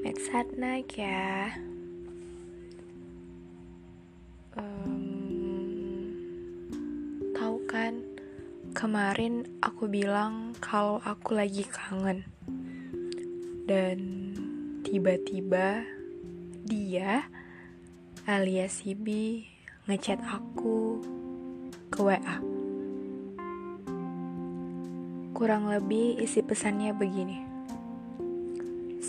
Satna ya. Um, tahu kan, kemarin aku bilang kalau aku lagi kangen. Dan tiba-tiba dia alias Sibi ngechat aku ke WA. Kurang lebih isi pesannya begini.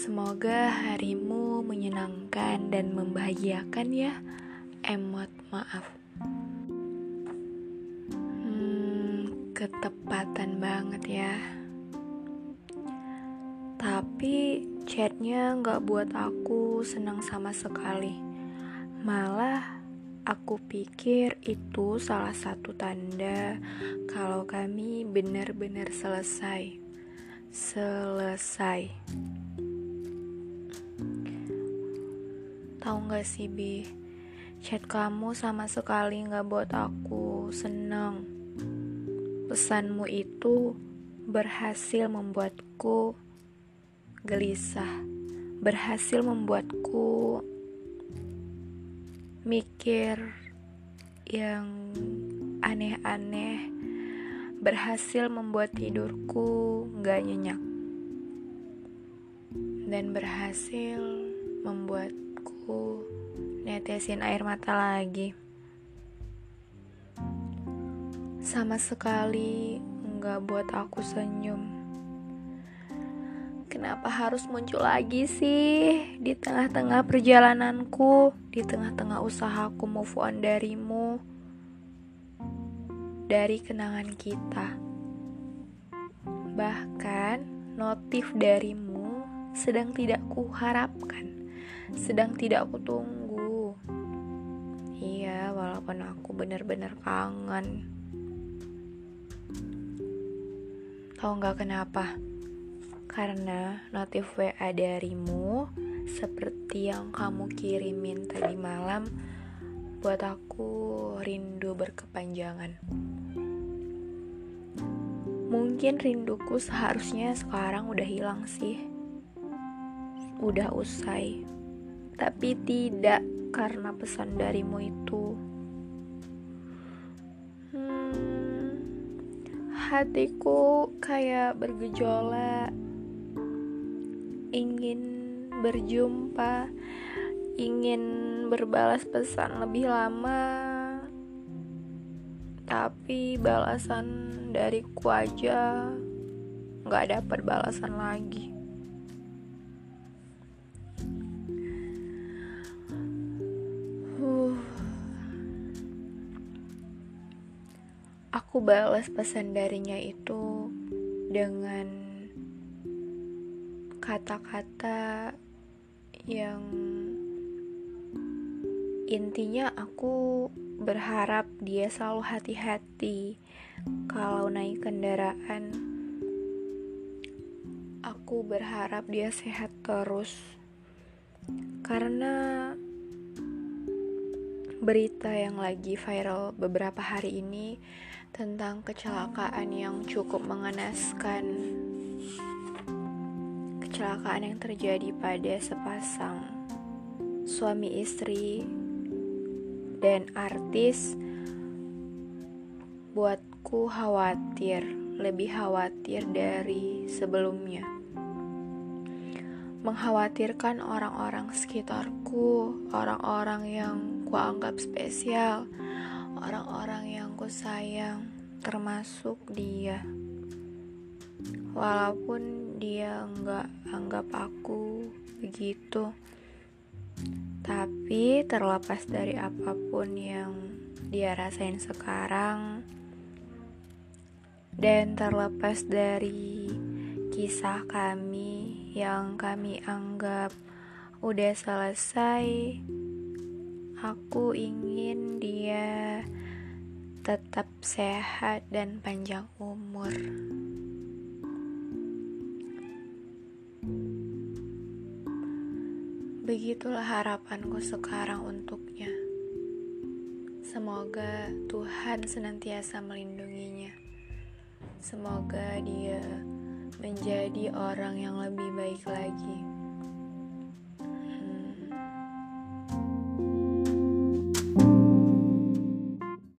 Semoga harimu menyenangkan dan membahagiakan ya. Emot maaf. Hmm, ketepatan banget ya. Tapi chatnya nggak buat aku senang sama sekali. Malah Aku pikir itu salah satu tanda kalau kami benar-benar selesai. Selesai. Tahu gak sih, Bi? Chat kamu sama sekali gak buat aku senang. Pesanmu itu berhasil membuatku gelisah, berhasil membuatku mikir yang aneh-aneh berhasil membuat tidurku gak nyenyak dan berhasil membuatku netesin air mata lagi. Sama sekali nggak buat aku senyum. Kenapa harus muncul lagi sih di tengah-tengah perjalananku, di tengah-tengah usahaku move on darimu, dari kenangan kita. Bahkan notif darimu sedang tidak kuharapkan, sedang tidak kutunggu. Iya, walaupun aku benar-benar kangen. Tahu nggak kenapa? Karena notif WA darimu seperti yang kamu kirimin tadi malam buat aku rindu berkepanjangan. Mungkin rinduku seharusnya sekarang udah hilang sih. Udah usai. Tapi tidak karena pesan darimu itu. Hmm, hatiku kayak bergejolak ingin berjumpa, ingin berbalas pesan lebih lama, tapi balasan dariku aja nggak dapat balasan lagi. Aku balas pesan darinya itu dengan kata-kata yang intinya aku berharap dia selalu hati-hati kalau naik kendaraan. Aku berharap dia sehat terus karena berita yang lagi viral beberapa hari ini tentang kecelakaan yang cukup mengenaskan kecelakaan yang terjadi pada sepasang suami istri dan artis buatku khawatir, lebih khawatir dari sebelumnya. Mengkhawatirkan orang-orang sekitarku, orang-orang yang kuanggap spesial, orang-orang yang ku sayang, termasuk dia. Walaupun dia nggak anggap aku begitu, tapi terlepas dari apa pun yang dia rasain sekarang, dan terlepas dari kisah kami yang kami anggap udah selesai, aku ingin dia tetap sehat dan panjang umur. Begitulah harapanku sekarang untuknya. Semoga Tuhan senantiasa melindunginya. Semoga dia menjadi orang yang lebih baik lagi.